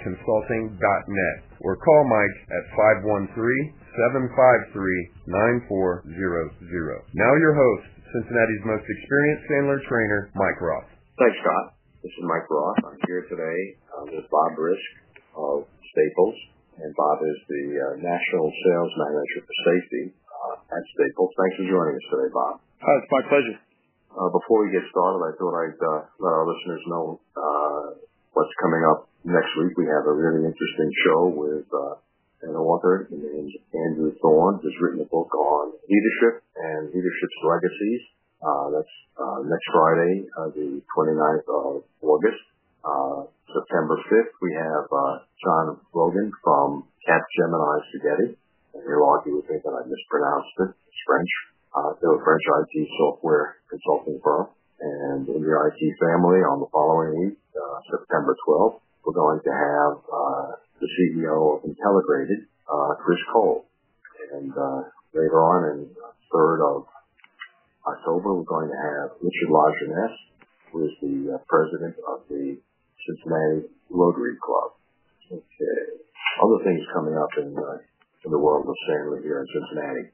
at rothconsulting.net or call Mike at 513-753-9400. Now your host, Cincinnati's most experienced Sandler trainer, Mike Roth. Thanks, Scott. This is Mike Roth. I'm here today uh, with Bob Risk of Staples, and Bob is the uh, National Sales Manager for Safety uh, at Staples. Thanks for joining us today, Bob. It's my pleasure. Before we get started, I thought I'd let our listeners know what's coming up next week. We have a really interesting show with an author named Andrew Thorne, who's written a book on leadership and leadership's legacies. Uh, that's uh, next Friday, uh, the 29th of August. September 5th, we have John Logan from Capgemini Seguin. You'll argue with me that I mispronounced it. It's French. They're a French IT software consulting firm. And in the IT family, on the following week, September 12th, we're going to have uh, the CEO of Intelligrated, uh, Chris Cole. And uh, later on in the 3rd of October, we're going to have Richard Lajeunesse, who is the uh, President of the Cincinnati Rotary Club. Other things coming up in in the world of Sandler here in Cincinnati.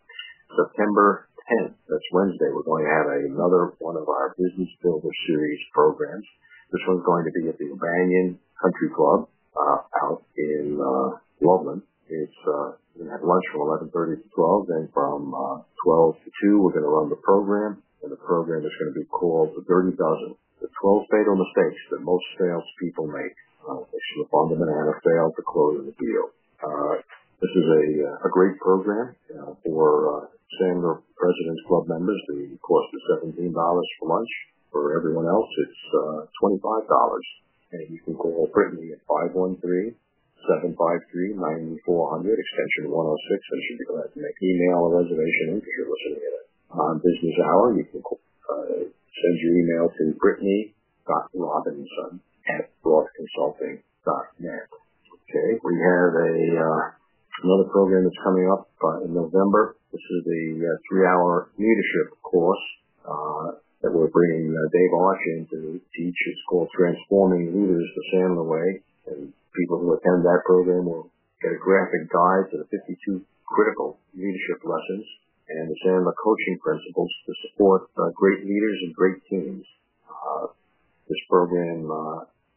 September 10th, that's Wednesday, we're going to have another one of our Business Builder Series programs. This one's going to be at the Banyan Country Club uh, out in uh, Loveland. It's uh to have lunch from 11:30 to 12, then from uh, 12 to 2 we're going to run the program. And the program is going to be called The Dirty Dozen: The 12 Fatal Mistakes That Most Salespeople Make. Uh, They slip on the banana, fail to close the deal. Uh, this is a a great program uh, for uh, Sandler President's Club members. The cost is $17 for lunch. For everyone else, it's uh, $25. You can call Brittany at 513-753-9400, extension 106, and she'd be glad to make email a reservation if you're listening in on uh, business hour. You can uh, send your email to brittany.robinson@rothconsulting.net. We have a uh, another program that's coming up uh, in November. This is the three-hour leadership course that we're bringing uh, Dave Arch in to teach. It's called Transforming Leaders the Sandler Way. And people who attend that program will get a graphic guide to the 52 critical leadership lessons and the Sandler coaching principles to support uh, great leaders and great teams. Uh, this program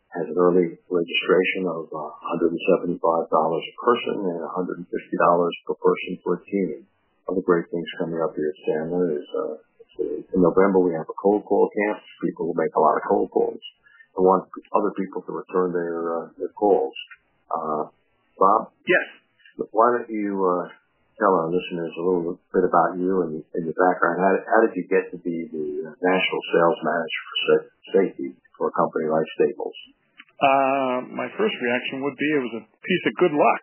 has an early registration of $175 a person and $150 per person for a team. Other great things coming up here at Sandler is in November, we have a cold call camp. People will make a lot of cold calls. I want other people to return their uh, their calls. Uh, Bob? Yes. Why don't you uh, tell our listeners a little bit about you and your background? How did you get to be the National Sales Manager for Safety for a company like Staples? My first reaction would be it was a piece of good luck.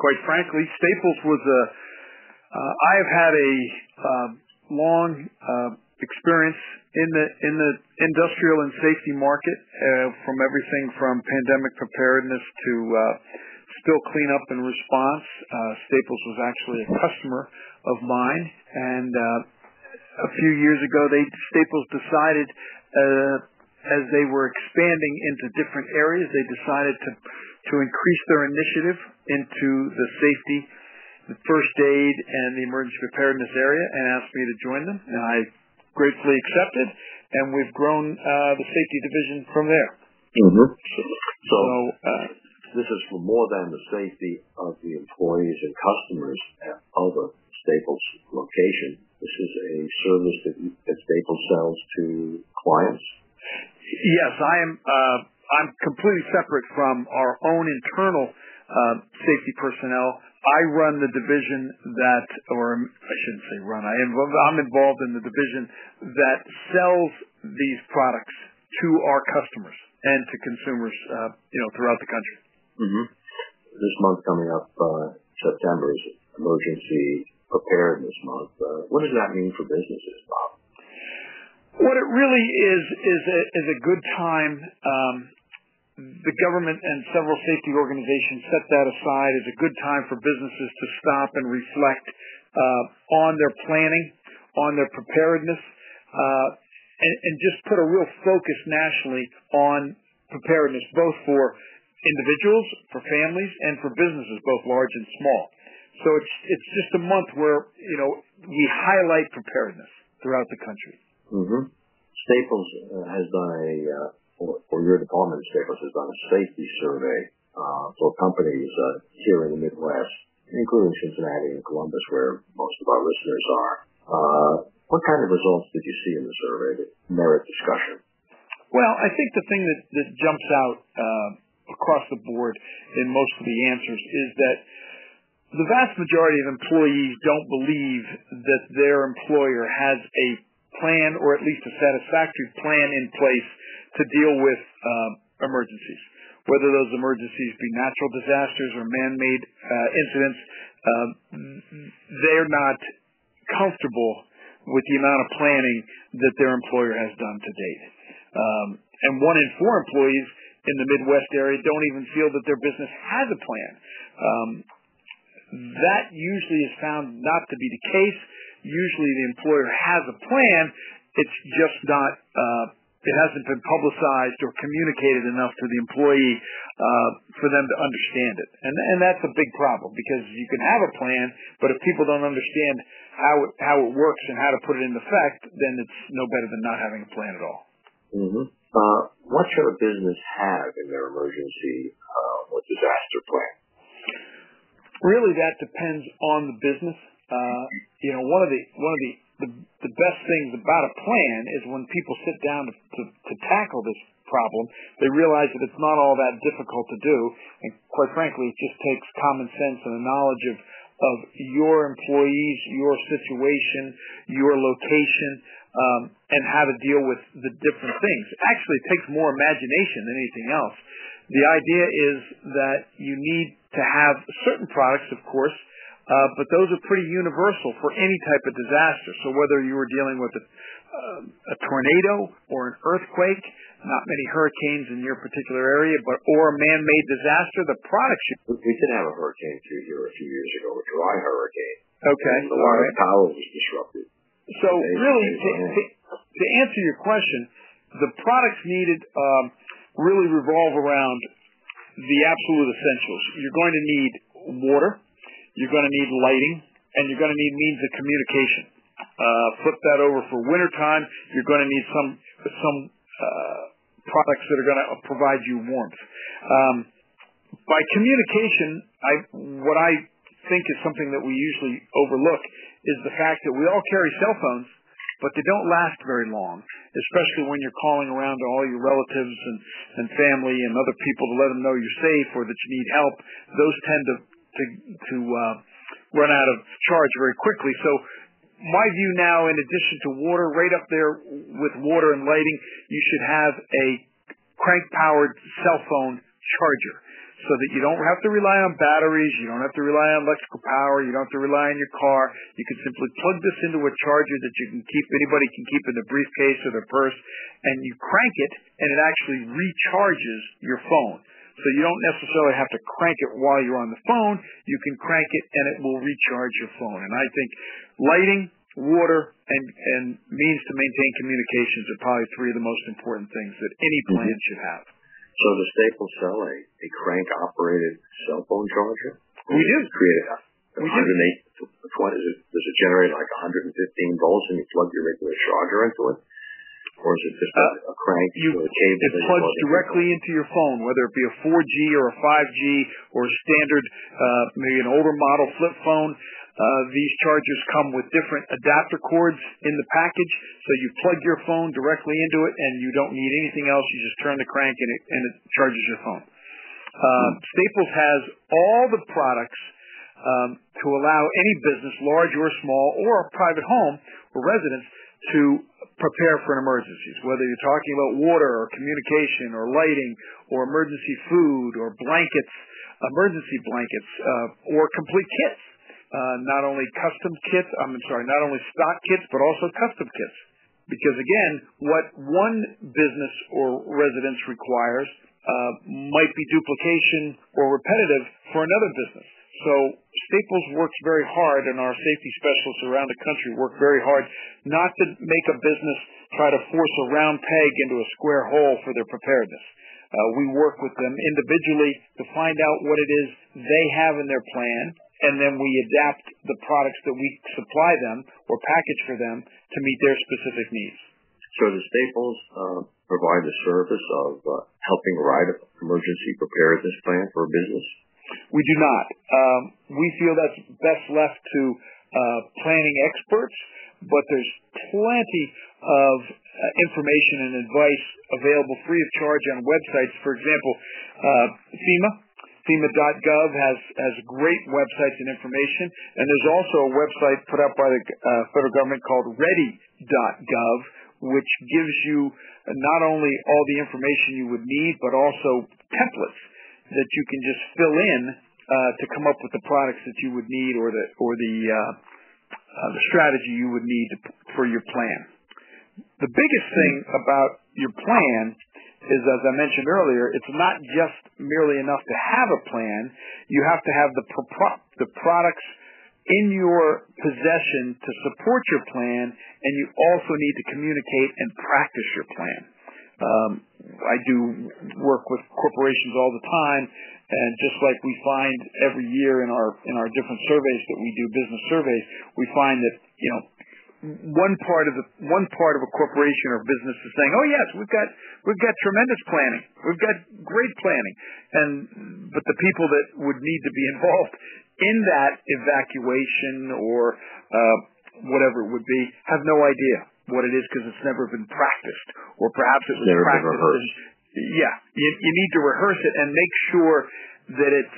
Quite frankly, Staples was a—I have had a um, long uh, experience in the in the industrial and safety market, uh, from everything from pandemic preparedness to uh spill cleanup and response. Uh, Staples was actually a customer of mine. And a few years ago, they Staples decided, as they were expanding into different areas, they decided to to increase their initiative into the safety, the first aid, and the emergency preparedness area and asked me to join them. And I gratefully accepted, and we've grown uh, the safety division from there. Mm-hmm. Uh, so this is for more than the safety of the employees and customers of a Staples location. This is a service that Staples sells to clients? Yes. Uh, I'm completely separate from our own internal uh, safety personnel. I run the division that, or I shouldn't say run, I am, I'm involved in the division that sells these products to our customers and to consumers, uh, you know, throughout the country. Mm-hmm. This month coming up, uh, September is Emergency Preparedness Month. Uh, what does that mean for businesses, Bob? What it really is is a, is a good time. Um, the government and several safety organizations set that aside as a good time for businesses to stop and reflect uh, on their planning, on their preparedness, uh, and, and just put a real focus nationally on preparedness, both for individuals, for families, and for businesses, both large and small. So it's it's just a month where you know we highlight preparedness throughout the country. Mm-hmm. Staples uh, has done a, uh, or, or your department, Staples, has done a safety survey uh, for companies uh, here in the Midwest, including Cincinnati and Columbus, where most of our listeners are. Uh, what kind of results did you see in the survey that merit discussion? Well, I think the thing that, that jumps out uh, across the board in most of the answers is that the vast majority of employees don't believe that their employer has a plan or at least a satisfactory plan in place to deal with um, emergencies. Whether those emergencies be natural disasters or man-made uh, incidents, um, they're not comfortable with the amount of planning that their employer has done to date. Um, and one in four employees in the Midwest area don't even feel that their business has a plan. Um, that usually is found not to be the case. Usually the employer has a plan. It's just not, uh, it hasn't been publicized or communicated enough to the employee uh, for them to understand it. And, and that's a big problem because you can have a plan, but if people don't understand how it, how it works and how to put it into effect, then it's no better than not having a plan at all. Mm-hmm. Uh, what should a business have in their emergency uh, or disaster plan? Really, that depends on the business. Uh, you know, one of the one of the, the best things about a plan is when people sit down to, to tackle this problem, they realize that it's not all that difficult to do, and quite frankly, it just takes common sense and a knowledge of your employees, your situation, your location, um, and how to deal with the different things. Actually, it takes more imagination than anything else. The idea is that you need to have certain products, of course, but those are pretty universal for any type of disaster. So whether you were dealing with a, uh, a tornado or an earthquake, not many hurricanes in your particular area, but or a man-made disaster, the products you... We did have a hurricane through here a few years ago, a dry hurricane. Okay. And a lot right. of power was disrupted. So really, to, to, to, answer your question, the products needed um, really revolve around the absolute essentials. You're going to need water, you're going to need lighting, and you're going to need means of communication. Uh, flip that over for wintertime, you're going to need some some uh, products that are going to provide you warmth. Um, by communication, I, what I think is something that we usually overlook is the fact that we all carry cell phones, but they don't last very long, especially when you're calling around to all your relatives and, and family and other people to let them know you're safe or that you need help. Those tend to to, to uh, run out of charge very quickly. So my view now, in addition to water, right up there with water and lighting, you should have a crank-powered cell phone charger so that you don't have to rely on batteries, you don't have to rely on electrical power, you don't have to rely on your car. You can simply plug this into a charger that you can keep, anybody can keep in their briefcase or their purse, and you crank it, and it actually recharges your phone. So you don't necessarily have to crank it while you're on the phone. You can crank it and it will recharge your phone. And I think lighting, water, and, and means to maintain communications are probably three of the most important things that any plan mm-hmm. should have. So does Staples sell a, a crank operated cell phone charger? We do. Create a, we 108, do. What is it, does it generate like 115 volts and you plug your regular charger into it? Or is it just a, a crank you, or a cable? It plugs directly into your phone, whether it be a 4G or a 5G or a standard, uh, maybe an older model flip phone. Uh, these chargers come with different adapter cords in the package, so you plug your phone directly into it, and you don't need anything else. You just turn the crank, and it, and it charges your phone. Uh, Staples has all the products um, to allow any business, large or small, or a private home or residence, to prepare for an emergency. Whether you're talking about water or communication or lighting or emergency food or blankets, emergency blankets, uh, or complete kits. Uh, not only custom kits, I'm sorry, not only stock kits, but also custom kits. Because again, what one business or residence requires uh, might be duplication or repetitive for another business. So Staples works very hard, and our safety specialists around the country work very hard not to make a business try to force a round peg into a square hole for their preparedness. Uh, we work with them individually to find out what it is they have in their plan, and then we adapt the products that we supply them or package for them to meet their specific needs. So does Staples uh, provide the service of uh, helping write an emergency preparedness plan for a business? We do not. Um, we feel that's best left to uh, planning experts, but there's plenty of uh, information and advice available free of charge on websites. For example, uh, FEMA, FEMA.gov has, great websites and information, and there's also a website put out by the federal government called Ready.gov, which gives you not only all the information you would need, but also templates that you can just fill in uh, to come up with the products that you would need or the or the uh, uh, the strategy you would need to, for your plan. The biggest thing about your plan is, as I mentioned earlier, it's not just merely enough to have a plan. You have to have the pro- the products in your possession to support your plan, and you also need to communicate and practice your plan. Um, I do work with corporations all the time, and just like we find every year in our in our different surveys that we do, business surveys, we find that you know one part of the one part of a corporation or business is saying, "Oh yes, we've got we've got tremendous planning, we've got great planning," and but the people that would need to be involved in that evacuation or uh, whatever it would be have no idea what it is because it's never been practiced, or perhaps it was never practiced. And, yeah, you, you need to rehearse it and make sure that it's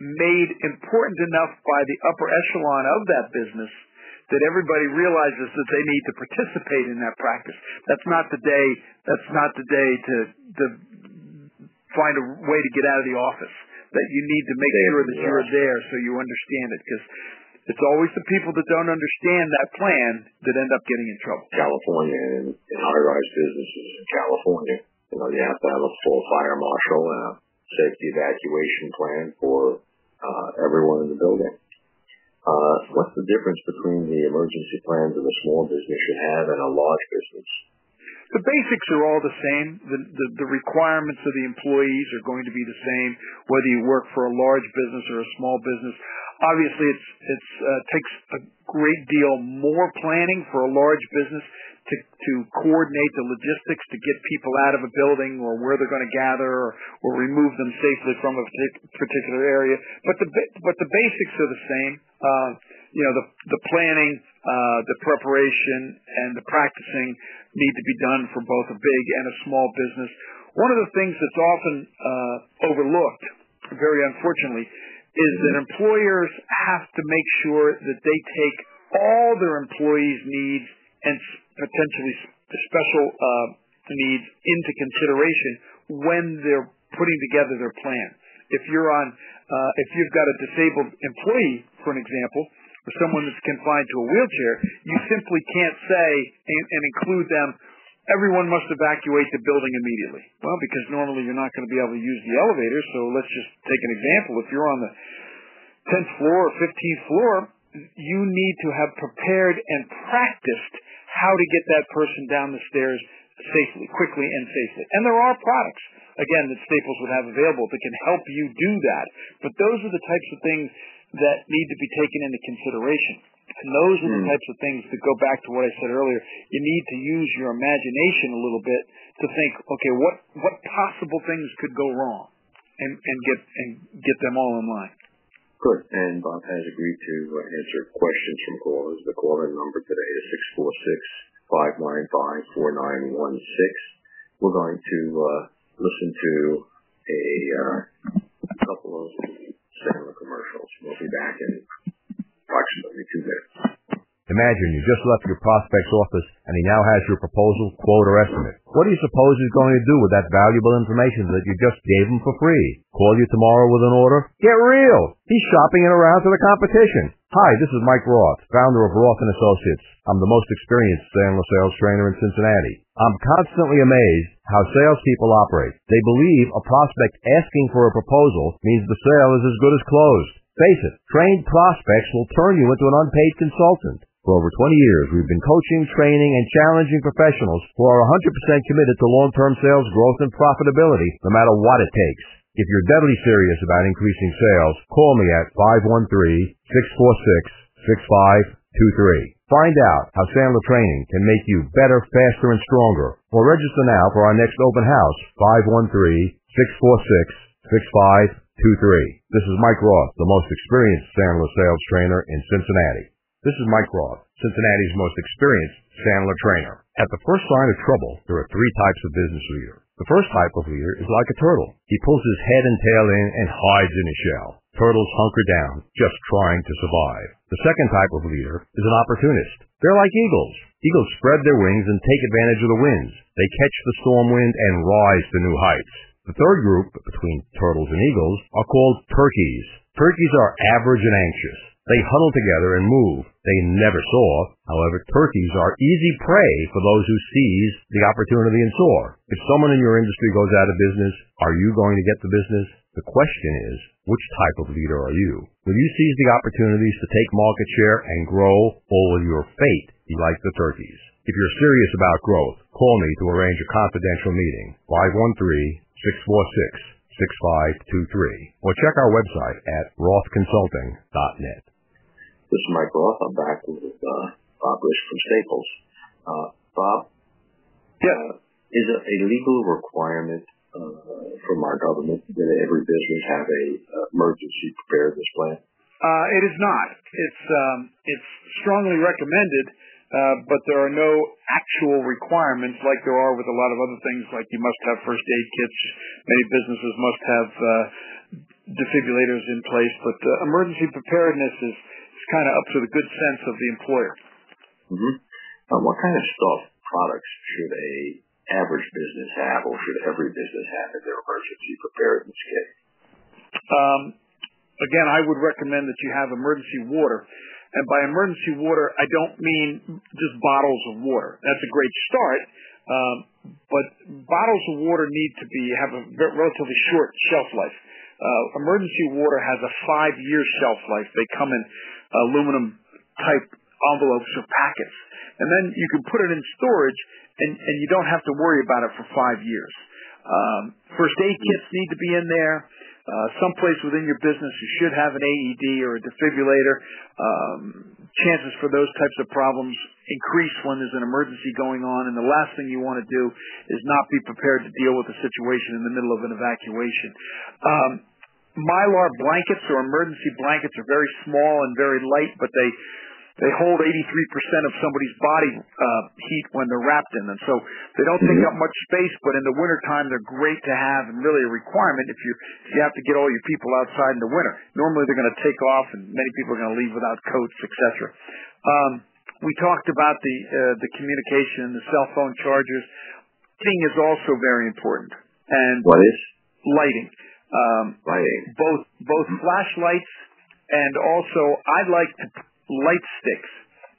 made important enough by the upper echelon of that business that everybody realizes that they need to participate in that practice. That's not the day. That's not the day to to find a way to get out of the office. That you need to make sure that you're there so you understand it because it's always the people that don't understand that plan that end up getting in trouble. California and, and high-rise businesses in California, you know, you have to have a full fire marshal and a safety evacuation plan for uh, everyone in the building. Uh, what's the difference between the emergency plans that a small business should have and a large business? The basics are all the same. The, the, the requirements of the employees are going to be the same, whether you work for a large business or a small business obviously it's it's uh, takes a great deal more planning for a large business to to coordinate the logistics to get people out of a building or where they're going to gather or, or remove them safely from a particular area. But the but the basics are the same. Uh, the the planning, uh, the preparation, and the practicing need to be done for both a big and a small business. One of the things that's often uh, overlooked, very unfortunately, is that employers have to make sure that they take all their employees' needs and potentially special uh, needs into consideration when they're putting together their plan. If you're on, if you've got a disabled employee, for an example, or someone that's confined to a wheelchair, you simply can't say and, and include them everyone must evacuate the building immediately. Well, because normally you're not going to be able to use the elevator, so let's just take an example. If you're on the 10th floor or 15th floor, you need to have prepared and practiced how to get that person down the stairs safely, quickly and safely. And there are products, again, that Staples would have available that can help you do that. But those are the types of things that need to be taken into consideration. And those are the mm. types of things that go back to what I said earlier. You need to use your imagination a little bit to think, okay, what what possible things could go wrong, and and get and get them all in line. Good. And Bob has agreed to answer questions from callers. The call-in number today is six four six five nine five four nine one six. We're going to uh, listen to a uh, a couple of Sandler commercials. We'll be back in approximately two minutes. Imagine you just left your prospect's office and he now has your proposal, quote, or estimate. What do you suppose he's going to do with that valuable information that you just gave him for free? Call you tomorrow with an order? Get real! He's shopping it around to the competition. Hi, this is Mike Roth, founder of Roth Associates. I'm the most experienced Sandler sales trainer in Cincinnati. I'm constantly amazed how salespeople operate. They believe a prospect asking for a proposal means the sale is as good as closed. Face it, trained prospects will turn you into an unpaid consultant. For over 20 years, we've been coaching, training, and challenging professionals who are 100% committed to long-term sales growth and profitability, no matter what it takes. If you're deadly serious about increasing sales, call me at 513-646-6523. Find out how Sandler Training can make you better, faster, and stronger. Or register now for our next open house, 513-646-6523. This is Mike Roth, the most experienced Sandler sales trainer in Cincinnati. This is Mike Roth, Cincinnati's most experienced Sandler trainer. At the first sign of trouble, there are three types of business leader. The first type of leader is like a turtle. He pulls his head and tail in and hides in his shell. Turtles hunker down, just trying to survive. The second type of leader is an opportunist. They're like eagles. Eagles spread their wings and take advantage of the winds. They catch the storm wind and rise to new heights. The third group, between turtles and eagles, are called turkeys. Turkeys are average and anxious. They huddle together and move. They never soar. However, turkeys are easy prey for those who seize the opportunity and soar. If someone in your industry goes out of business, are you going to get the business? The question is, which type of leader are you? Will you seize the opportunities to take market share and grow, or will your fate be like the turkeys? If you're serious about growth, call me to arrange a confidential meeting. 513 646 6523 or check our website at rothconsulting.net. This is Mike Roth. I'm back with uh, Bob Risk from Staples. Uh, Bob? Yeah. Uh, is it a legal requirement uh, from our government that every business have a uh, emergency preparedness plan? Uh, it is not. It's um, it's strongly recommended, uh, but there are no actual requirements like there are with a lot of other things. Like you must have first aid kits. Many businesses must have uh, defibrillators in place, but uh, emergency preparedness is kind of up to the good sense of the employer. Mm-hmm. Uh, what kind of stuff, products should a average business have, or should every business have in their emergency preparedness kit? Um, again, I would recommend that you have emergency water. And by emergency water, I don't mean just bottles of water. That's a great start. Um, but bottles of water need to be have a relatively short shelf life. Uh, emergency water has a five-year shelf life. They come in aluminum type envelopes or packets. And then you can put it in storage and, and you don't have to worry about it for five years. Um, first aid kits need to be in there. Uh, someplace within your business you should have an AED or a defibrillator. Um, chances for those types of problems increase when there's an emergency going on, and the last thing you want to do is not be prepared to deal with a situation in the middle of an evacuation. Um, mylar blankets or emergency blankets are very small and very light, but they they hold 83% of somebody's body uh, heat when they're wrapped in them. So they don't take up much space, but in the wintertime they're great to have and really a requirement if you if you have to get all your people outside in the winter. Normally they're going to take off and many people are going to leave without coats, etc. Um, we talked about the uh, the communication, the cell phone chargers. Lighting is also very important. And what is lighting? Um. Both both mm-hmm. flashlights and also I like to light sticks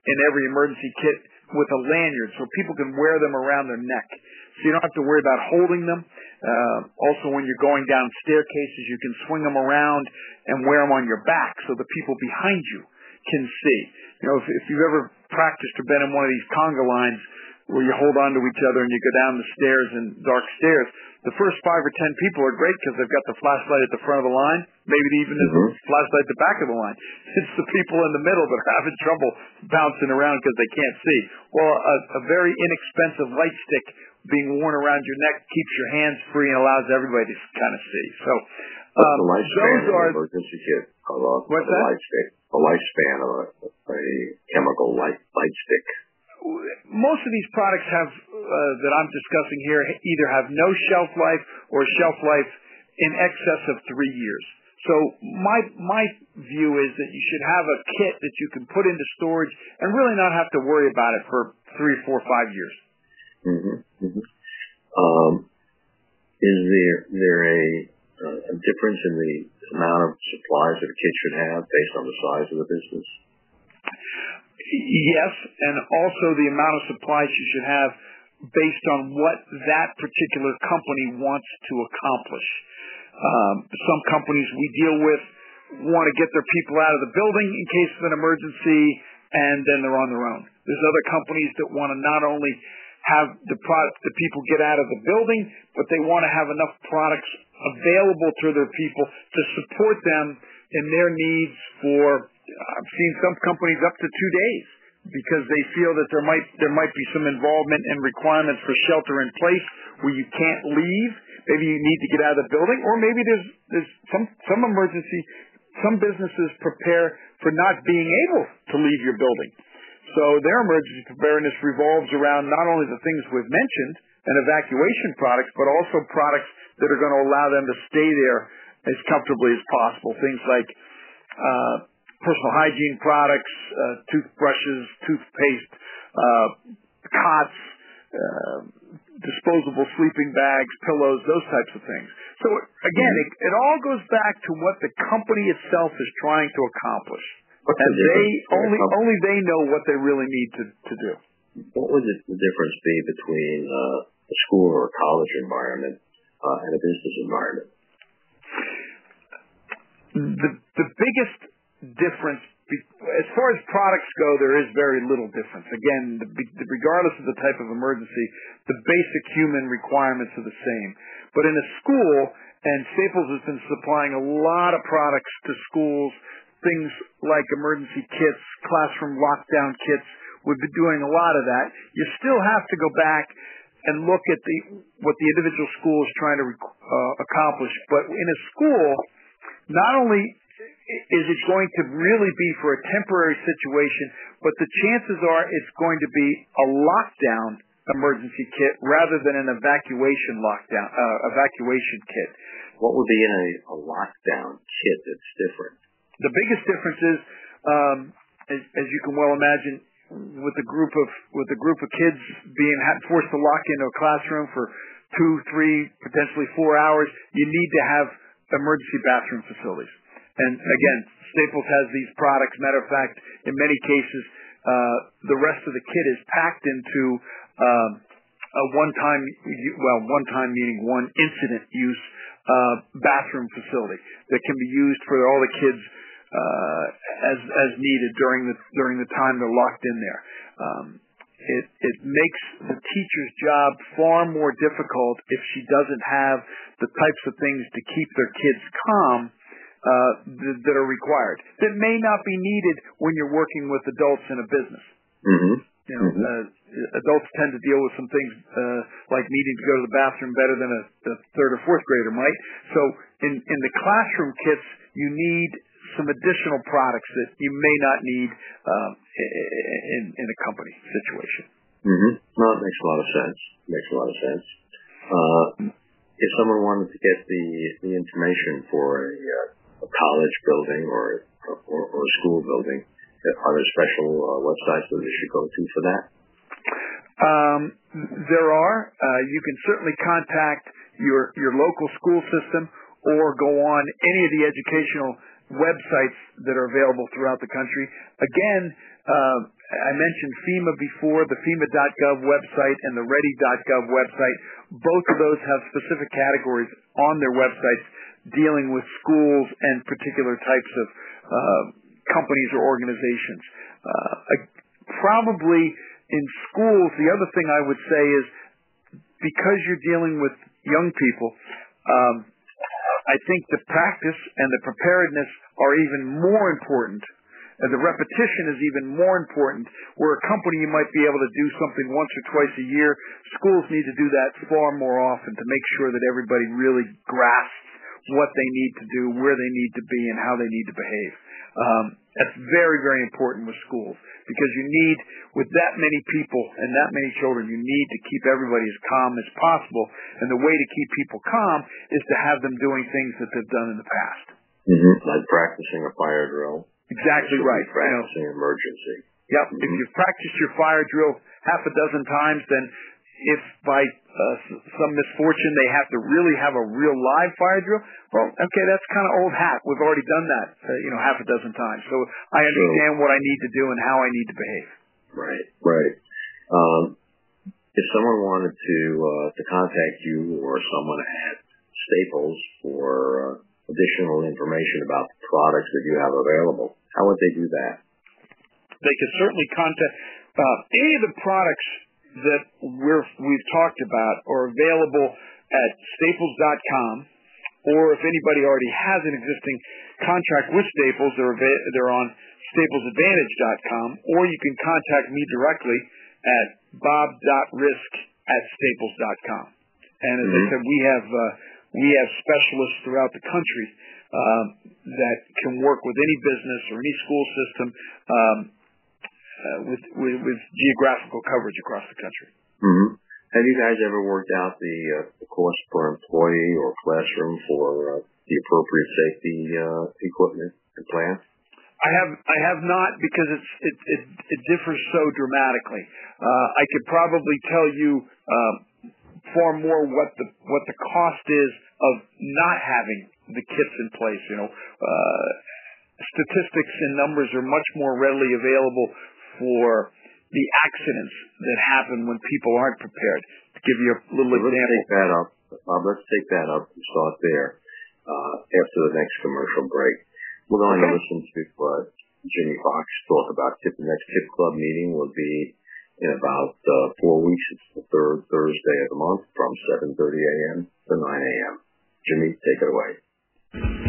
in every emergency kit with a lanyard so people can wear them around their neck. So you don't have to worry about holding them. Uh, also, when you're going down staircases, you can swing them around and wear them on your back so the people behind you can see. You know, if, if you've ever practiced or been in one of these conga lines where you hold on to each other and you go down the stairs and dark stairs, the first five or ten people are great because they've got the flashlight at the front of the line, maybe even mm-hmm. the flashlight at the back of the line. It's the people in the middle that are having trouble bouncing around because they can't see. Well, a, a very inexpensive light stick being worn around your neck keeps your hands free and allows everybody to kind of see. So, um, the lifespan those are emergency kit. What's the that? Light stick, the lifespan of a, a chemical light light stick most of these products have uh, that I'm discussing here either have no shelf life or shelf life in excess of three years. So my my view is that you should have a kit that you can put into storage and really not have to worry about it for three, four, five years. Mm-hmm. Mm-hmm. Um, is there there a, uh, a difference in the amount of supplies that a kit should have based on the size of the business? Yes, and also the amount of supplies you should have based on what that particular company wants to accomplish. Um, some companies we deal with want to get their people out of the building in case of an emergency, and then they're on their own. There's other companies that want to not only have the product the people get out of the building, but they want to have enough products available to their people to support them in their needs for I've seen some companies up to two days because they feel that there might there might be some involvement and requirements for shelter in place where you can't leave maybe you need to get out of the building, or maybe there's there's some some emergency. Some businesses prepare for not being able to leave your building. So their emergency preparedness revolves around not only the things we've mentioned and evacuation products, but also products that are going to allow them to stay there as comfortably as possible. Things like uh, personal hygiene products, uh, toothbrushes, toothpaste, uh, cots, uh, disposable sleeping bags, pillows, those types of things. So again, it, it all goes back to what the company itself is trying to accomplish. What's and the they only only they know what they really need to, to do. What would the, the difference be between uh, a school or a college environment uh, and a business environment? The the biggest difference as far as products go, there is very little difference. Again, regardless of the type of emergency, the basic human requirements are the same. But in a school, and Staples has been supplying a lot of products to schools, things like emergency kits, classroom lockdown kits. We've been doing a lot of that. You still have to go back and look at the what the individual school is trying to uh, accomplish. But in a school, not only is it going to really be for a temporary situation, but the chances are it's going to be a lockdown emergency kit rather than an evacuation lockdown uh, evacuation kit. What would be in a, a lockdown kit that's different? The biggest difference is, um, as, as you can well imagine, with a group of with a group of kids being forced to lock into a classroom for two, three, potentially four hours, you need to have emergency bathroom facilities. And again, Staples has these products. Matter of fact, in many cases, uh, the rest of the kit is packed into um, a one-time, well, one-time meaning one incident use uh, bathroom facility that can be used for all the kids uh, as as needed during the during the time they're locked in there. Um, it it makes the teacher's job far more difficult if she doesn't have the types of things to keep their kids calm that are required that may not be needed when you're working with adults in a business. Mm-hmm. You know, mm-hmm. uh, adults tend to deal with some things uh, like needing to go to the bathroom better than a, a third or fourth grader might. So in in the classroom kits, you need some additional products that you may not need um, in in a company situation. Mm-hmm. Well, it makes a lot of sense. Makes a lot of sense. Uh, if someone wanted to get the the information for a uh, a college building or, or, or a school building? Are there special uh, websites that they should go to for that? Um, there are. Uh, you can certainly contact your your local school system or go on any of the educational websites that are available throughout the country. Again, uh, I mentioned FEMA before, the FEMA.gov website and the Ready.gov website. Both of those have specific categories on their websites dealing with schools and particular types of uh, companies or organizations. Uh, probably in schools, the other thing I would say is because you're dealing with young people, um, I think the practice and the preparedness are even more important. And the repetition is even more important. Where a company you might be able to do something once or twice a year, schools need to do that far more often to make sure that everybody really grasps what they need to do, where they need to be, and how they need to behave. Um, that's very, very important with schools because you need, with that many people and that many children, you need to keep everybody as calm as possible. And the way to keep people calm is to have them doing things that they've done in the past. Mm-hmm. Like practicing a fire drill. Exactly right. Practicing you know, emergency. Yep. Mm-hmm. If you've practiced your fire drill half a dozen times, then if by uh, some misfortune they have to really have a real live fire drill, well, okay, that's kind of old hat. We've already done that, uh, you know, half a dozen times. So I understand what I need to do and how I need to behave. Right, right. Um, if someone wanted to uh, to contact you or someone at Staples for uh, additional information about the products that you have available, how would they do that? They could certainly contact uh, any of the products that we're, we've talked about are available at staples.com or if anybody already has an existing contract with Staples, they're, they're on staplesadvantage.com or you can contact me directly at bob.risk at staples.com. And as mm-hmm. I said, we have, uh, we have specialists throughout the country um, that can work with any business or any school system um, with, with, with geographical coverage across the country. Mm-hmm. Have you guys ever worked out the, uh, the cost per employee or classroom for uh, the appropriate safety uh, equipment and plan? I have I have not because it's it it, it differs so dramatically. Uh, I could probably tell you uh, far more what the what the cost is of not having the kits in place. You know, uh, statistics and numbers are much more readily available for the accidents that happen when people aren't prepared. To give you a little example. Let's take that up. Uh, let's take that up and start there uh, after the next commercial break. We're going okay. to listen to uh, Jimmy Fox talk about tip. The next tip club meeting will be in about uh, four weeks. It's the third Thursday of the month from 7.30 a.m. to 9 a.m. Jimmy, take it away.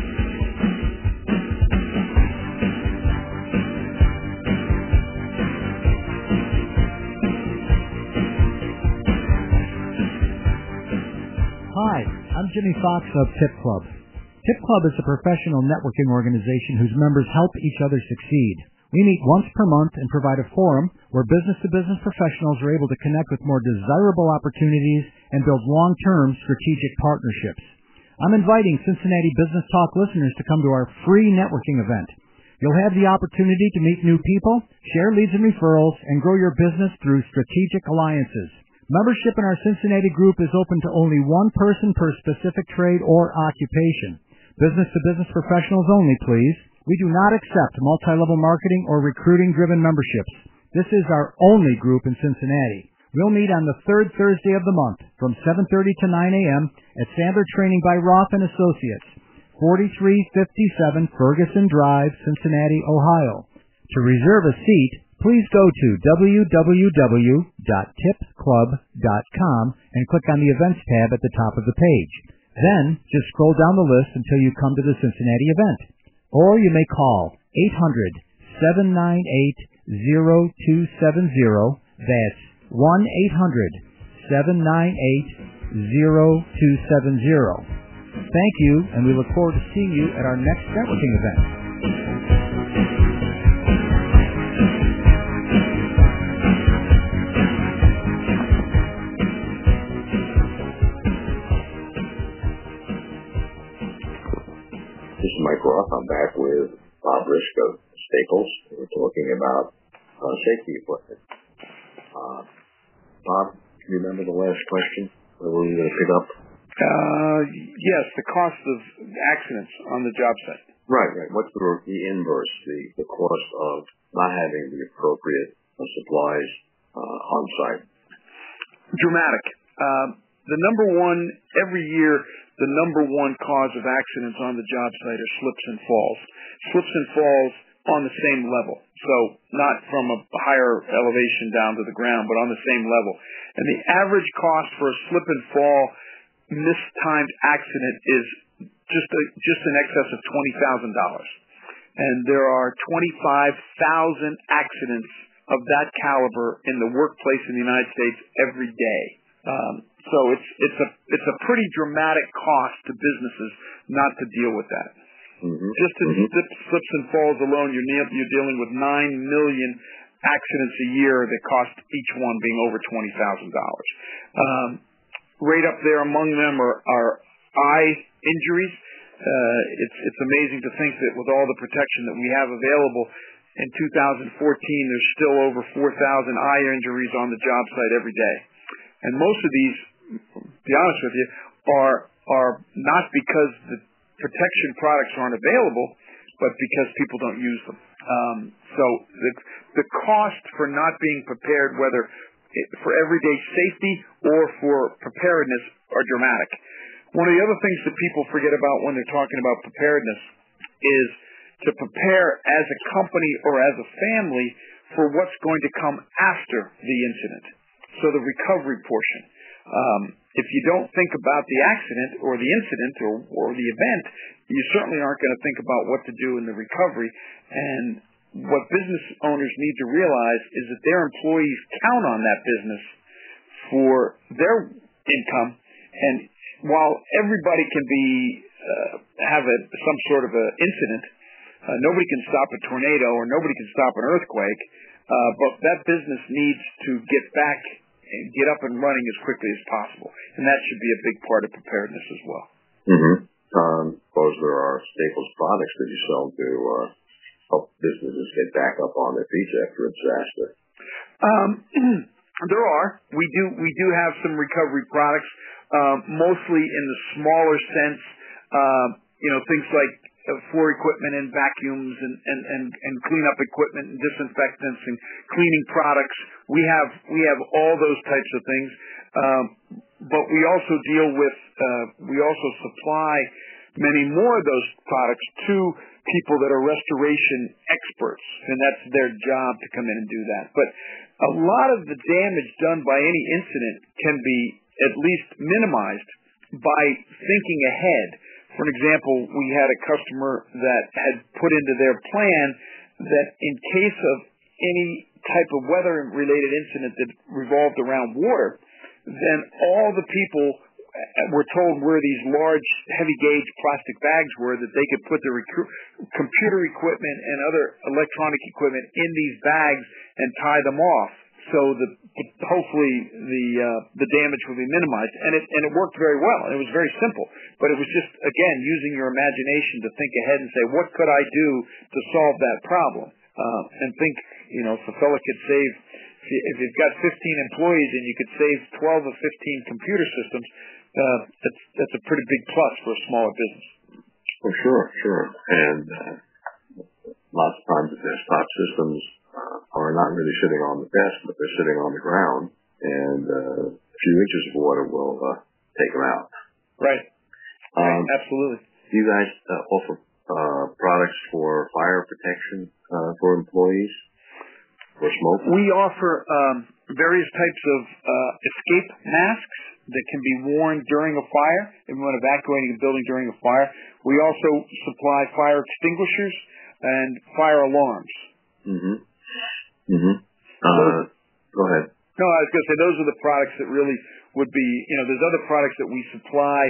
I'm Jimmy Fox of Tip Club. Tip Club is a professional networking organization whose members help each other succeed. We meet once per month and provide a forum where business-to-business professionals are able to connect with more desirable opportunities and build long-term strategic partnerships. I'm inviting Cincinnati Business Talk listeners to come to our free networking event. You'll have the opportunity to meet new people, share leads and referrals, and grow your business through strategic alliances. Membership in our Cincinnati group is open to only one person per specific trade or occupation. Business to business professionals only, please. We do not accept multi-level marketing or recruiting driven memberships. This is our only group in Cincinnati. We'll meet on the third Thursday of the month from 7.30 to 9 a.m. at Sandler Training by Roth and Associates, 4357 Ferguson Drive, Cincinnati, Ohio. To reserve a seat, please go to www.tipclub.com and click on the events tab at the top of the page. Then just scroll down the list until you come to the Cincinnati event. Or you may call 800-798-0270. That's 1-800-798-0270. Thank you, and we look forward to seeing you at our next networking event. Staples. We're talking about uh, safety equipment. Uh, Bob, do you remember the last question? Where were you going to pick up? Uh, yes, the cost of accidents on the job site. Right, right. What's the, the inverse, the, the cost of not having the appropriate uh, supplies uh, on site? Dramatic. Uh, the number one every year the number one cause of accidents on the job site are slips and falls. Slips and falls on the same level. So not from a higher elevation down to the ground, but on the same level. And the average cost for a slip and fall mistimed accident is just a, just in excess of $20,000. And there are 25,000 accidents of that caliber in the workplace in the United States every day. Um, So it's it's a it's a pretty dramatic cost to businesses not to deal with that. Mm-hmm. Just in mm-hmm. slips, slips and falls alone, you're you're dealing with nine million accidents a year that cost each one being over twenty thousand dollars. Um, right up there among them are, are eye injuries. Uh, it's it's amazing to think that with all the protection that we have available, in 2014 there's still over 4,000 eye injuries on the job site every day, and most of these, to be honest with you, are are not because the protection products aren't available, but because people don't use them. Um, so the the cost for not being prepared, whether for everyday safety or for preparedness, are dramatic. One of the other things that people forget about when they're talking about preparedness is to prepare as a company or as a family for what's going to come after the incident. So the recovery portion. Um, if you don't think about the accident or the incident or, or the event, you certainly aren't going to think about what to do in the recovery. And what business owners need to realize is that their employees count on that business for their income. And while everybody can be uh, have a, some sort of an incident, uh, nobody can stop a tornado or nobody can stop an earthquake. Uh, but that business needs to get back and get up and running as quickly as possible, and that should be a big part of preparedness as well. Mm-hmm. Um, suppose there are Staples products that you sell to uh, help businesses get back up on their feet after a disaster. Um, there are. We do. We do have some recovery products, uh, mostly in the smaller sense. Uh, you know, things like floor equipment and vacuums and, and, and, and cleanup equipment and disinfectants and cleaning products. We have we have all those types of things, um, but we also deal with uh, we also supply many more of those products to people that are restoration experts, and that's their job to come in and do that. But a lot of the damage done by any incident can be at least minimized by thinking ahead for an example, we had a customer that had put into their plan that in case of any type of weather related incident that revolved around water, then all the people uh, were told where these large heavy gauge plastic bags were that they could put their computer equipment and other electronic equipment in these bags and tie them off so that hopefully the uh, the damage will be minimized. And it and it worked very well. It was very simple, but it was just again using your imagination to think ahead and say, what could I do to solve that problem? Uh, and think, you know, if a fellow could save, if you've got 15 employees and you could save 12 or 15 computer systems, uh, that's that's a pretty big plus for a smaller business. For sure, sure, and uh, lots of times the desktop systems uh, are not really sitting on the desk, but they're sitting on the ground, and uh, a few inches of water will uh, take them out. Right. Um, Absolutely. Do you guys uh, offer uh, products for fire protection uh, for employees? For smoke? We offer um, various types of uh, escape masks that can be worn during a fire and when evacuating a building during a fire. We also supply fire extinguishers and fire alarms. Mm-hmm. Mm-hmm. Uh, go ahead. No, I was going to say those are the products that really would be. You know, there's other products that we supply,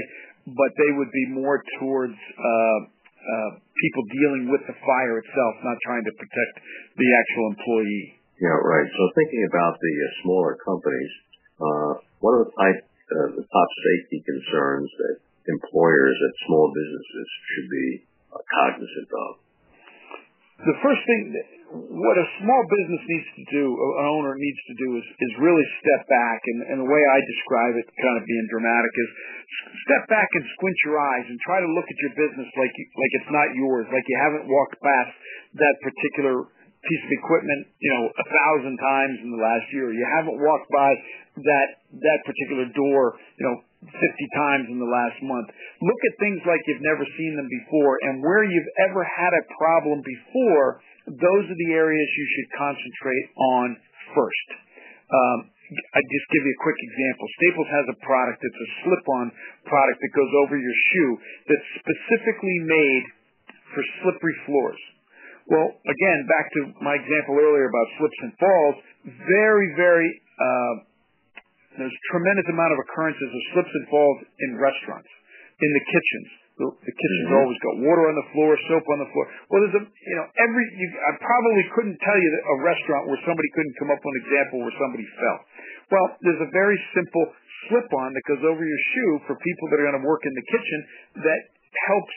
but they would be more towards uh, uh, people dealing with the fire itself, not trying to protect the actual employee. Yeah, right. So thinking about the uh, smaller companies, uh, what are the type, uh, the top safety concerns that employers at small businesses should be uh, cognizant of? The first thing, what a small business needs to do, an owner needs to do, is is really step back. And, and the way I describe it, kind of being dramatic, is step back and squint your eyes and try to look at your business like you, like it's not yours, like you haven't walked past that particular piece of equipment, you know, a thousand times in the last year. You haven't walked by that that particular door, you know, 50 times in the last month. Look at things like you've never seen them before, and where you've ever had a problem before, those are the areas you should concentrate on first. Um, I just give you a quick example. Staples has a product that's a slip-on product that goes over your shoe that's specifically made for slippery floors. Well, again, back to my example earlier about slips and falls, very, very uh, there's a tremendous amount of occurrences of slips and falls in restaurants, in the kitchens. The, the kitchen's mm-hmm. always got water on the floor, soap on the floor. Well, there's a, you know, every, you, I probably couldn't tell you a restaurant where somebody couldn't come up with an example where somebody fell. Well, there's a very simple slip on that goes over your shoe for people that are going to work in the kitchen that helps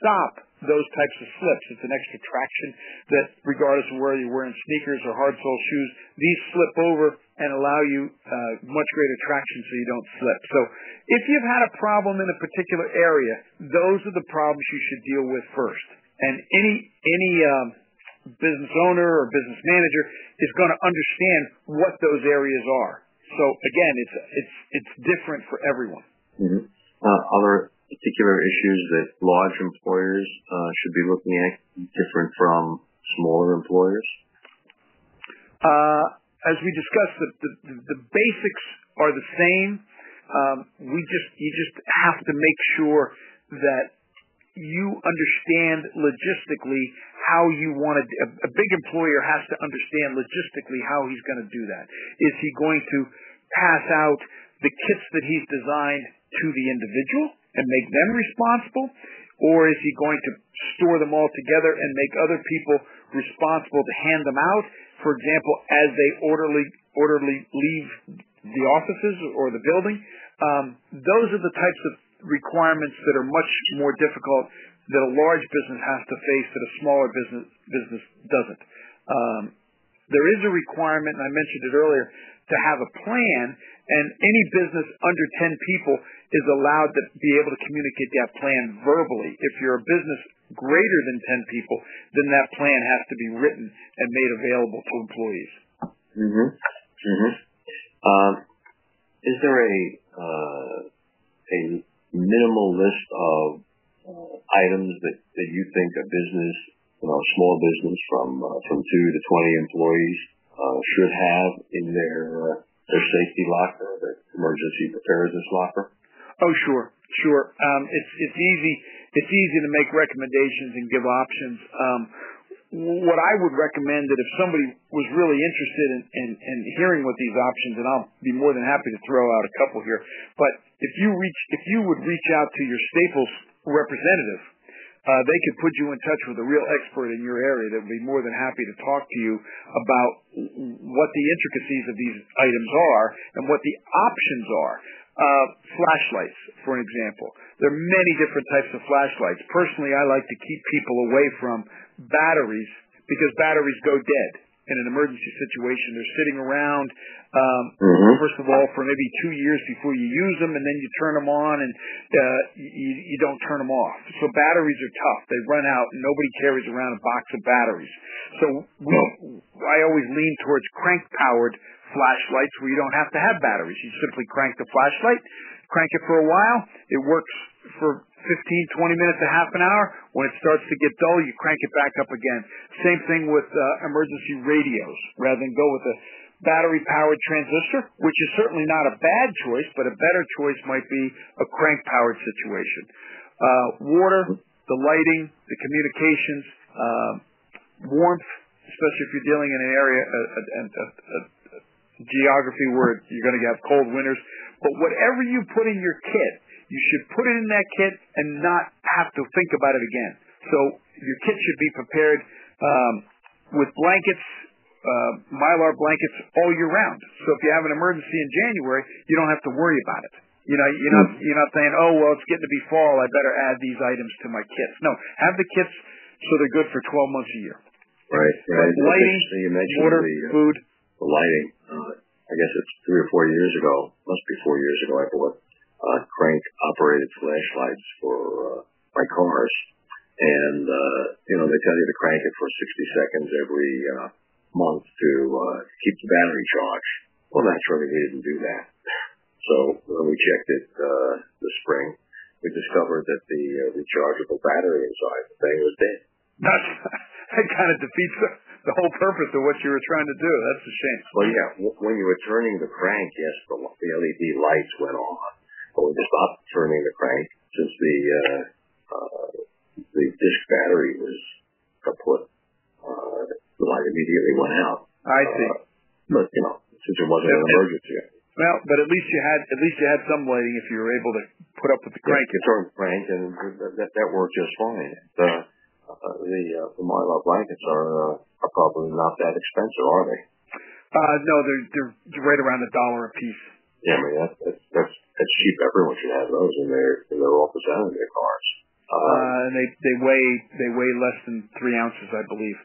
stop those types of slips. It's an extra traction that, regardless of whether you're wearing sneakers or hard sole shoes, these slip over and allow you uh, much greater traction so you don't slip. So if you've had a problem in a particular area, those are the problems you should deal with first. And any any um, business owner or business manager is going to understand what those areas are. So again, it's it's it's different for everyone. Mm-hmm. Uh, other particular issues that large employers uh, should be looking at different from smaller employers? Uh, as we discussed, the, the, the basics are the same. Um, we just you just have to make sure that you understand logistically how you want to. A, a big employer has to understand logistically how he's going to do that. Is he going to pass out the kits that he's designed to the individual and make them responsible, or is he going to store them all together and make other people responsible to hand them out? For example, as they orderly orderly leave the offices or the building. Um, those are the types of requirements that are much more difficult that a large business has to face that a smaller business business doesn't. Um, there is a requirement, and I mentioned it earlier, to have a plan, and any business under 10 people is allowed to be able to communicate that plan verbally. If you're a business greater than 10 people, then that plan has to be written and made available to employees. Mm-hmm. Mm-hmm. Um, is there a uh, a minimal list of uh, items that, that you think a business, you know, a small business from uh, from two to 20 employees uh, should have in their uh, their safety locker, their emergency preparedness locker? Oh, sure, sure. Um, it's it's easy it's easy to make recommendations and give options. Um, what I would recommend that if somebody was really interested in, in, in hearing what these options, and I'll be more than happy to throw out a couple here, but if you reach if you would reach out to your Staples representative, they could put you in touch with a real expert in your area that would be more than happy to talk to you about what the intricacies of these items are and what the options are. Uh, flashlights, for an example. There are many different types of flashlights. Personally, I like to keep people away from batteries because batteries go dead in an emergency situation. They're sitting around, um, mm-hmm. first of all, for maybe two years before you use them, and then you turn them on and uh, you, you don't turn them off. So batteries are tough. They run out, and nobody carries around a box of batteries. So we, I always lean towards crank-powered flashlights where you don't have to have batteries. You simply crank the flashlight, crank it for a while. It works for 15, 20 minutes, a half an hour. When it starts to get dull, you crank it back up again. Same thing with uh, emergency radios. Rather than go with a battery powered transistor, which is certainly not a bad choice, but a better choice might be a crank powered situation. Uh, water, the lighting, the communications, uh, warmth, especially if you're dealing in an area, a, a, a, geography where you're going to have cold winters. But whatever you put in your kit, you should put it in that kit and not have to think about it again. So your kit should be prepared um, with blankets, uh, mylar blankets all year round. So if you have an emergency in January, you don't have to worry about it. You know, you're not you're not saying, oh well, it's getting to be fall. I better add these items to my kits. No, have the kits so they're good for 12 months a year. Right. right. Lighting, water, the, uh, food the lighting. Uh, I guess it's three or four years ago, must be four years ago, I bought uh, crank operated flashlights for uh, my cars. And, uh, you know, they tell you to crank it for 60 seconds every uh, month to uh, keep the battery charged. Well, naturally, we didn't do that. So when we checked it uh, this spring, we discovered that the uh, rechargeable battery inside the thing was dead. That kind of defeats the, the whole purpose of what you were trying to do. That's a shame. Well, yeah. When you were turning the crank, yes, the, the LED lights went on. But when you stopped turning the crank, since the uh, uh, the disc battery was kaput, uh, the light immediately went out. I see. Uh, but you know, since it wasn't an emergency. Well, but at least you had at least you had some lighting if you were able to put up with the crank. Yeah, turn crank, and that that worked just fine. The uh, the uh, the mylar blankets are uh, are probably not that expensive, are they? Uh, no, they're they're right around a dollar a piece. Yeah, I mean that's that's that's, that's cheap. Everyone should have those, and they're they're all presented in their cars. Uh, and they they weigh they weigh less than three ounces, I believe.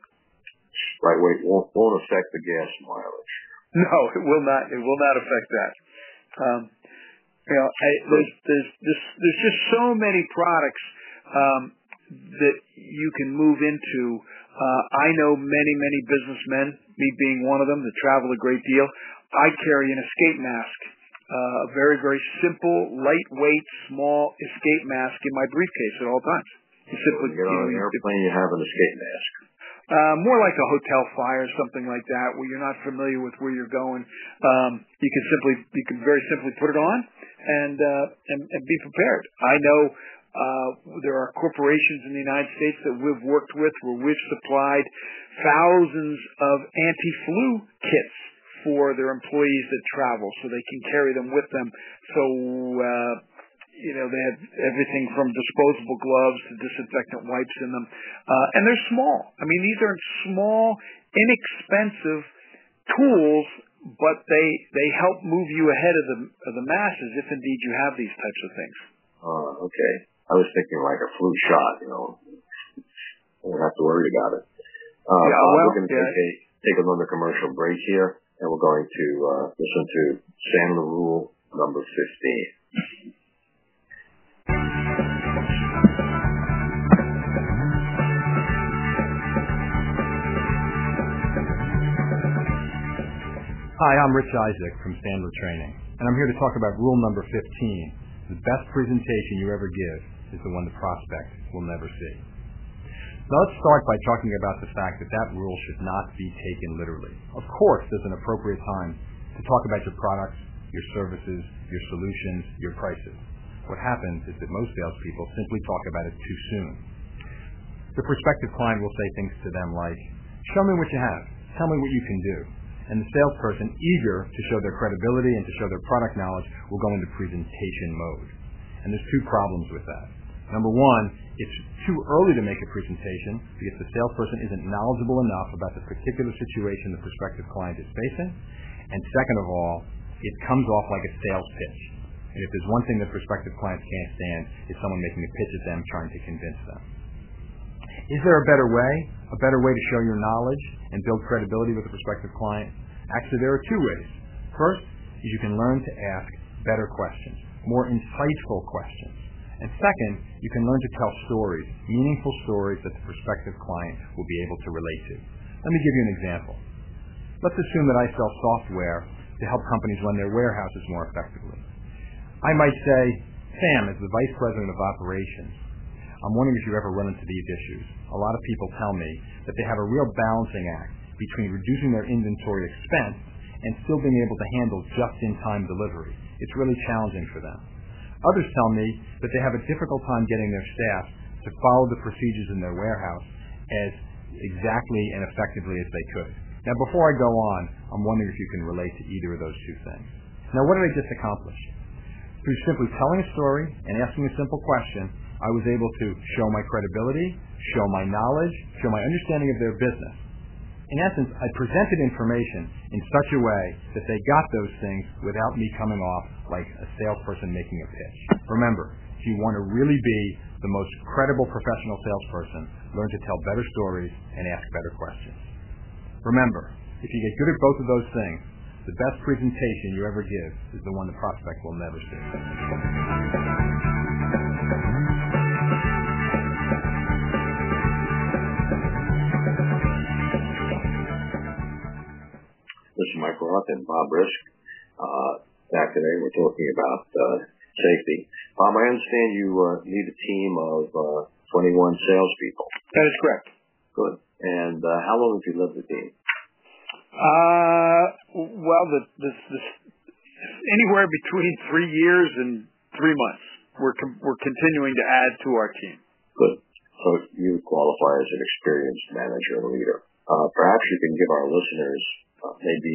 Right weight won't won't affect the gas mileage. No, it will not. It will not affect that. Um, you know, I, there's there's there's there's just so many products um, that you can move into. Uh, I know many many businessmen, me being one of them, that travel a great deal. I carry an escape mask uh, a very, very simple, lightweight, small escape mask in my briefcase at all times. You simply, get on an airplane, you have an escape mask. Uh, more like a hotel fire, something like that, where you're not familiar with where you're going. Um, you can simply, you can very simply put it on and uh, and, and be prepared. I know there are corporations in the United States that we've worked with where we've supplied thousands of anti-flu kits for their employees that travel so they can carry them with them. So, uh, you know, they have everything from disposable gloves to disinfectant wipes in them. Uh, and they're small. I mean, these are small, inexpensive tools, but they, they help move you ahead of the, of the masses if indeed you have these types of things. Uh, okay. I was thinking like a flu shot, you know. I don't have to worry about it. Uh, yeah, well, we're going to yeah. take, a, take another commercial break here and we're going to uh, listen to Sandler Rule number 15. Hi, I'm Rich Isaac from Sandler Training, and I'm here to talk about rule number 15. The best presentation you ever give is the one the prospect will never see. Now let's start by talking about the fact that that rule should not be taken literally. Of course, there's an appropriate time to talk about your products, your services, your solutions, your prices. What happens is that most salespeople simply talk about it too soon. The prospective client will say things to them like, show me what you have, tell me what you can do. And the salesperson, eager to show their credibility and to show their product knowledge, will go into presentation mode. And there's two problems with that. Number one, it's too early to make a presentation because the salesperson isn't knowledgeable enough about the particular situation the prospective client is facing. And second of all, it comes off like a sales pitch. And if there's one thing that prospective clients can't stand, it's someone making a pitch at them trying to convince them. Is there a better way? A better way to show your knowledge and build credibility with a prospective client? Actually, there are two ways. First is you can learn to ask better questions, more insightful questions. And second, you can learn to tell stories, meaningful stories that the prospective client will be able to relate to. Let me give you an example. Let's assume that I sell software to help companies run their warehouses more effectively. I might say, Sam, as the Vice President of Operations, I'm wondering if you ever run into these issues. A lot of people tell me that they have a real balancing act between reducing their inventory expense and still being able to handle just-in-time delivery. It's really challenging for them. Others tell me that they have a difficult time getting their staff to follow the procedures in their warehouse as exactly and effectively as they could. Now, before I go on, I'm wondering if you can relate to either of those two things. Now, what did I just accomplish? Through simply telling a story and asking a simple question, I was able to show my credibility, show my knowledge, show my understanding of their business. In essence, I presented information in such a way that they got those things without me coming off like a salesperson making a pitch. Remember, if you want to really be the most credible professional salesperson, learn to tell better stories and ask better questions. Remember, if you get good at both of those things, the best presentation you ever give is the one the prospect will never see. This is Mike Roth and Bob Risk. Uh, back today. We're talking about uh, safety. Bob, I understand you uh, need a team of uh, 21 salespeople. That is correct. Good. And uh, how long have you led the team? Uh, well, the, the, the, anywhere between three years and three months. We're com- we're continuing to add to our team. Good. So you qualify as an experienced manager and leader. Uh, perhaps you can give our listeners maybe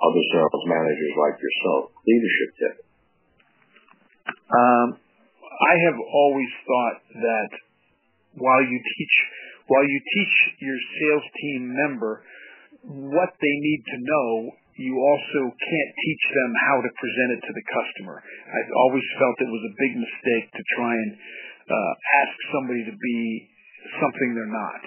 other sales managers like yourself leadership tip? Um, I have always thought that while you teach while you teach your sales team member what they need to know, you also can't teach them how to present it to the customer. I've always felt it was a big mistake to try and uh, ask somebody to be something they're not.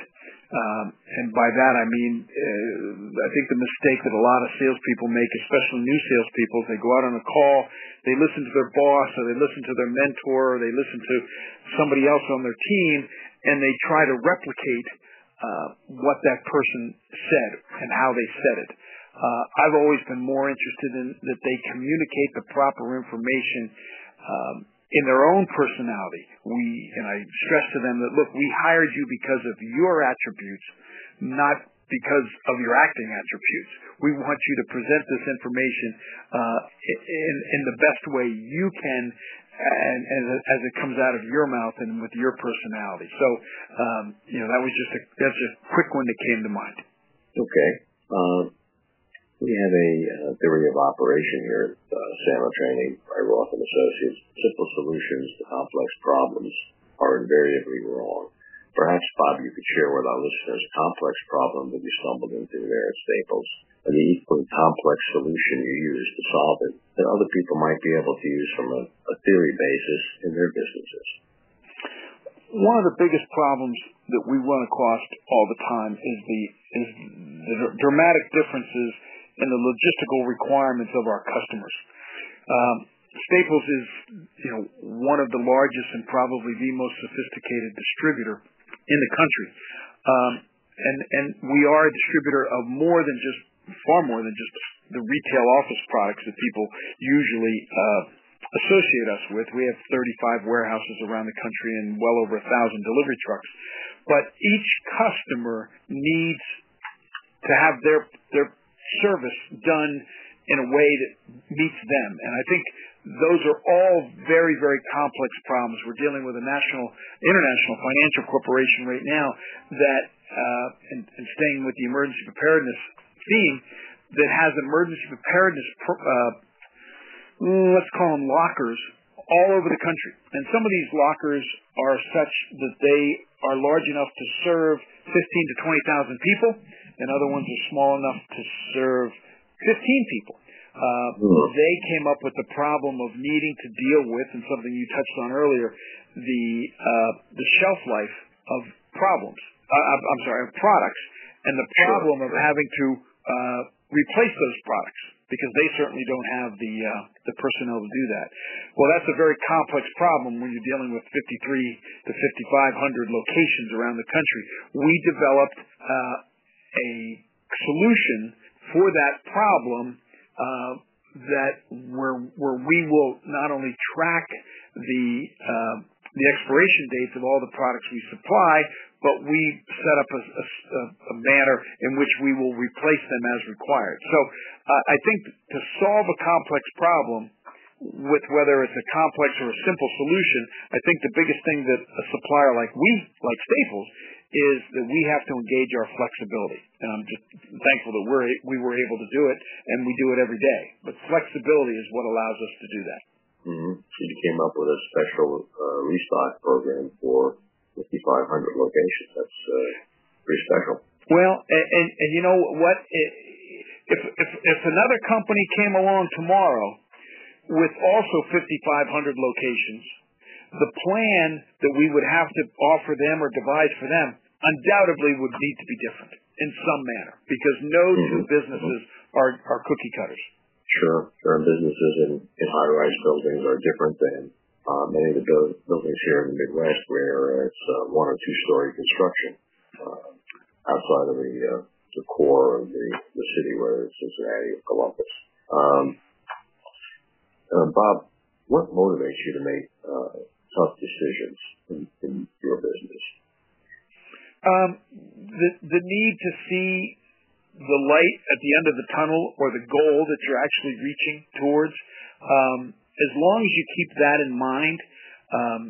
Um, and by that I mean, uh, I think the mistake that a lot of salespeople make, especially new salespeople, is they go out on a call, they listen to their boss, or they listen to their mentor, or they listen to somebody else on their team, and they try to replicate uh, what that person said and how they said it. Uh, I've always been more interested in that they communicate the proper information um, in their own personality. We and I stress to them that look, we hired you because of your attributes, not because of your acting attributes. We want you to present this information uh, in in the best way you can, and, and as it comes out of your mouth and with your personality. So, um, you know, that was just a that's just a quick one that came to mind. Okay. Uh, we have a uh, theory of operation here at uh, Training by Roth and Associates. Simple solutions to complex problems are invariably wrong. Perhaps, Bob, you could share with our listeners a complex problem that you stumbled into there at Staples and the equally complex solution you used to solve it that other people might be able to use from a, a theory basis in their businesses. One of the biggest problems that we run across all the time is the is the dramatic differences and the logistical requirements of our customers. Um, Staples is, you know, one of the largest and probably the most sophisticated distributor in the country. Um, and, and we are a distributor of more than just, far more than just the retail office products that people usually, uh, associate us with. We have 35 warehouses around the country and well over a thousand delivery trucks. But each customer needs to have their, their service done in a way that meets them. And I think those are all very, very complex problems. We're dealing with a national, international financial corporation right now that, uh, and, and staying with the emergency preparedness theme, that has emergency preparedness, uh, let's call them lockers, all over the country. And some of these lockers are such that they are large enough to serve 15 to 20,000 people and other ones are small enough to serve 15 people. Uh, they came up with the problem of needing to deal with, and something you touched on earlier, the uh, the shelf life of problems. Uh, I'm sorry, of products, and the problem sure. of having to uh, replace those products because they certainly don't have the uh, the personnel to do that. Well, that's a very complex problem when you're dealing with 53 to 5,500 locations around the country. We developed uh, a solution for that problem uh, that where where we will not only track the uh, the expiration dates of all the products we supply, but we set up a, a, a manner in which we will replace them as required. So uh, I think to solve a complex problem with whether it's a complex or a simple solution, I think the biggest thing that a supplier like we, like Staples, is that we have to engage our flexibility. And I'm just thankful that we're, we were able to do it, and we do it every day. But flexibility is what allows us to do that. Mm-hmm. So you came up with a special uh, restock program for 5,500 locations. That's uh, pretty special. Well, and, and, and you know what? If, if, if another company came along tomorrow with also 5,500 locations, the plan that we would have to offer them or devise for them undoubtedly would need to be different in some manner because no mm-hmm. two businesses are, are cookie cutters. Sure. Certain businesses in, in high-rise buildings are different than uh, many of the build, buildings here in the Midwest where it's uh, one or two-story construction uh, outside of the, uh, the core of the, the city, whether it's Cincinnati or Columbus. Um, uh, Bob, what motivates you to make uh, tough decisions in, in your business? Um, the the need to see the light at the end of the tunnel or the goal that you're actually reaching towards. Um, as long as you keep that in mind, um,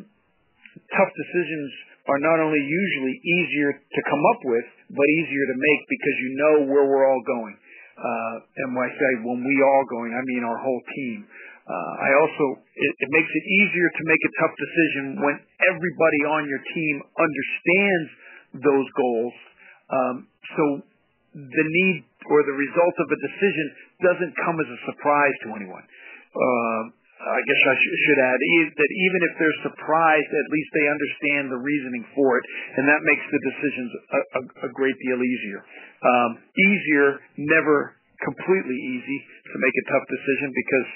tough decisions are not only usually easier to come up with, but easier to make because you know where we're all going. Uh, and when I say when we all going, I mean our whole team. Uh, I also it, it makes it easier to make a tough decision when everybody on your team understands those goals. Um, so the need or the result of a decision doesn't come as a surprise to anyone. Uh, I guess I sh- should add that even if they're surprised, at least they understand the reasoning for it, and that makes the decisions a, a, a great deal easier. Um, easier, never completely easy to make a tough decision because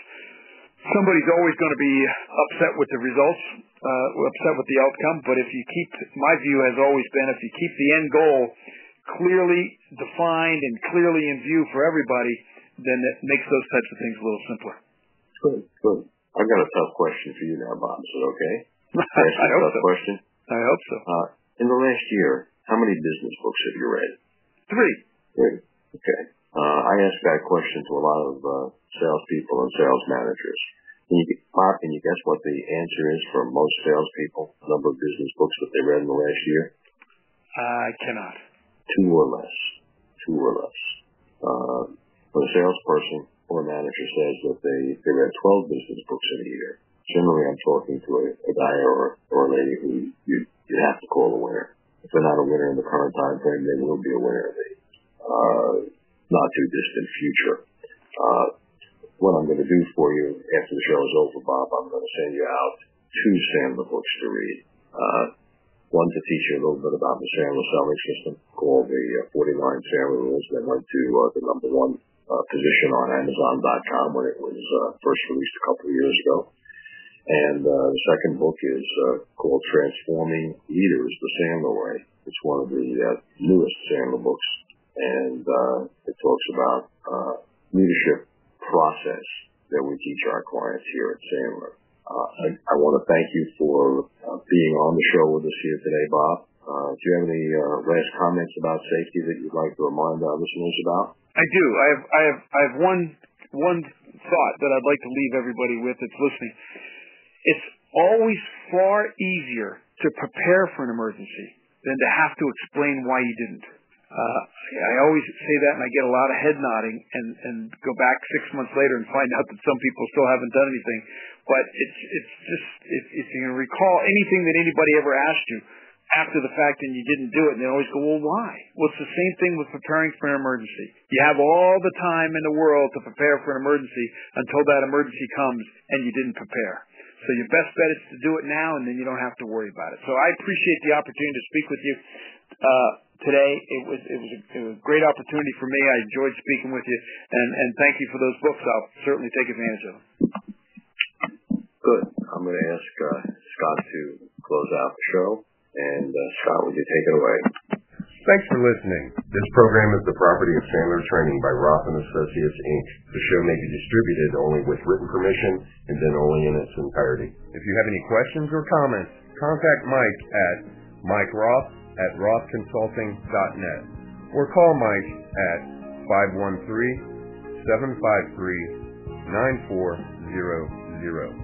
somebody's always going to be upset with the results, uh, upset with the outcome. But if you keep, my view has always been, if you keep the end goal clearly defined and clearly in view for everybody, then it makes those types of things a little simpler. Good, good. I've got a tough question for you now, Bob. Is it okay? Ask a tough so. question. I hope so. Uh, in the last year, how many business books have you read? Three. Three. Okay. Uh, I ask that question to a lot of uh, salespeople and sales managers. Can you, Bob, can you guess what the answer is for most salespeople? The number of business books that they read in the last year? I cannot. Two or less. Two or less. Uh, when a salesperson or manager says that they, they read 12 business books in a year, generally I'm talking to a, a guy or, or a lady who you, you have to call a winner. If they're not a winner in the current time frame, they will be a winner in the uh, not too distant future. Uh, what I'm going to do for you after the show is over, Bob, I'm going to send you out two Sandler books to read. Uh, one to teach you a little bit about the Sandler selling system called the uh, 49 Sandler Rules that went to the number one position on Amazon.com when it was first released a couple of years ago. And uh, the second book is uh, called Transforming Leaders the Sandler Way. It's one of the uh, newest Sandler books, and uh, it talks about uh, leadership process that we teach our clients here at Sandler. Uh, I, I want to thank you for being on the show with us here today, Bob. Uh, do you have any uh, last comments about safety that you'd like to remind our listeners about? I do. I have I have I have one one thought that I'd like to leave everybody with that's listening. It's always far easier to prepare for an emergency than to have to explain why you didn't. Uh, I always say that, and I get a lot of head nodding, and go back six months later and find out that some people still haven't done anything. But it's it's just if, you can recall anything that anybody ever asked you after the fact and you didn't do it, and they always go, well, why? Well, it's the same thing with preparing for an emergency. You have all the time in the world to prepare for an emergency until that emergency comes and you didn't prepare. So your best bet is to do it now, and then you don't have to worry about it. So I appreciate the opportunity to speak with you uh, today. It was it was, a, it was a great opportunity for me. I enjoyed speaking with you, and and thank you for those books. I'll certainly take advantage of them. Good. I'm going to ask uh, Scott to close out the show, and uh, Scott, would you take it away? Thanks for listening. This program is the property of Sandler Training by Roth and Associates Inc. The show may be distributed only with written permission and then only in its entirety. If you have any questions or comments, contact Mike at Mike Roth at rothconsulting.net or call Mike at 513 753 9400.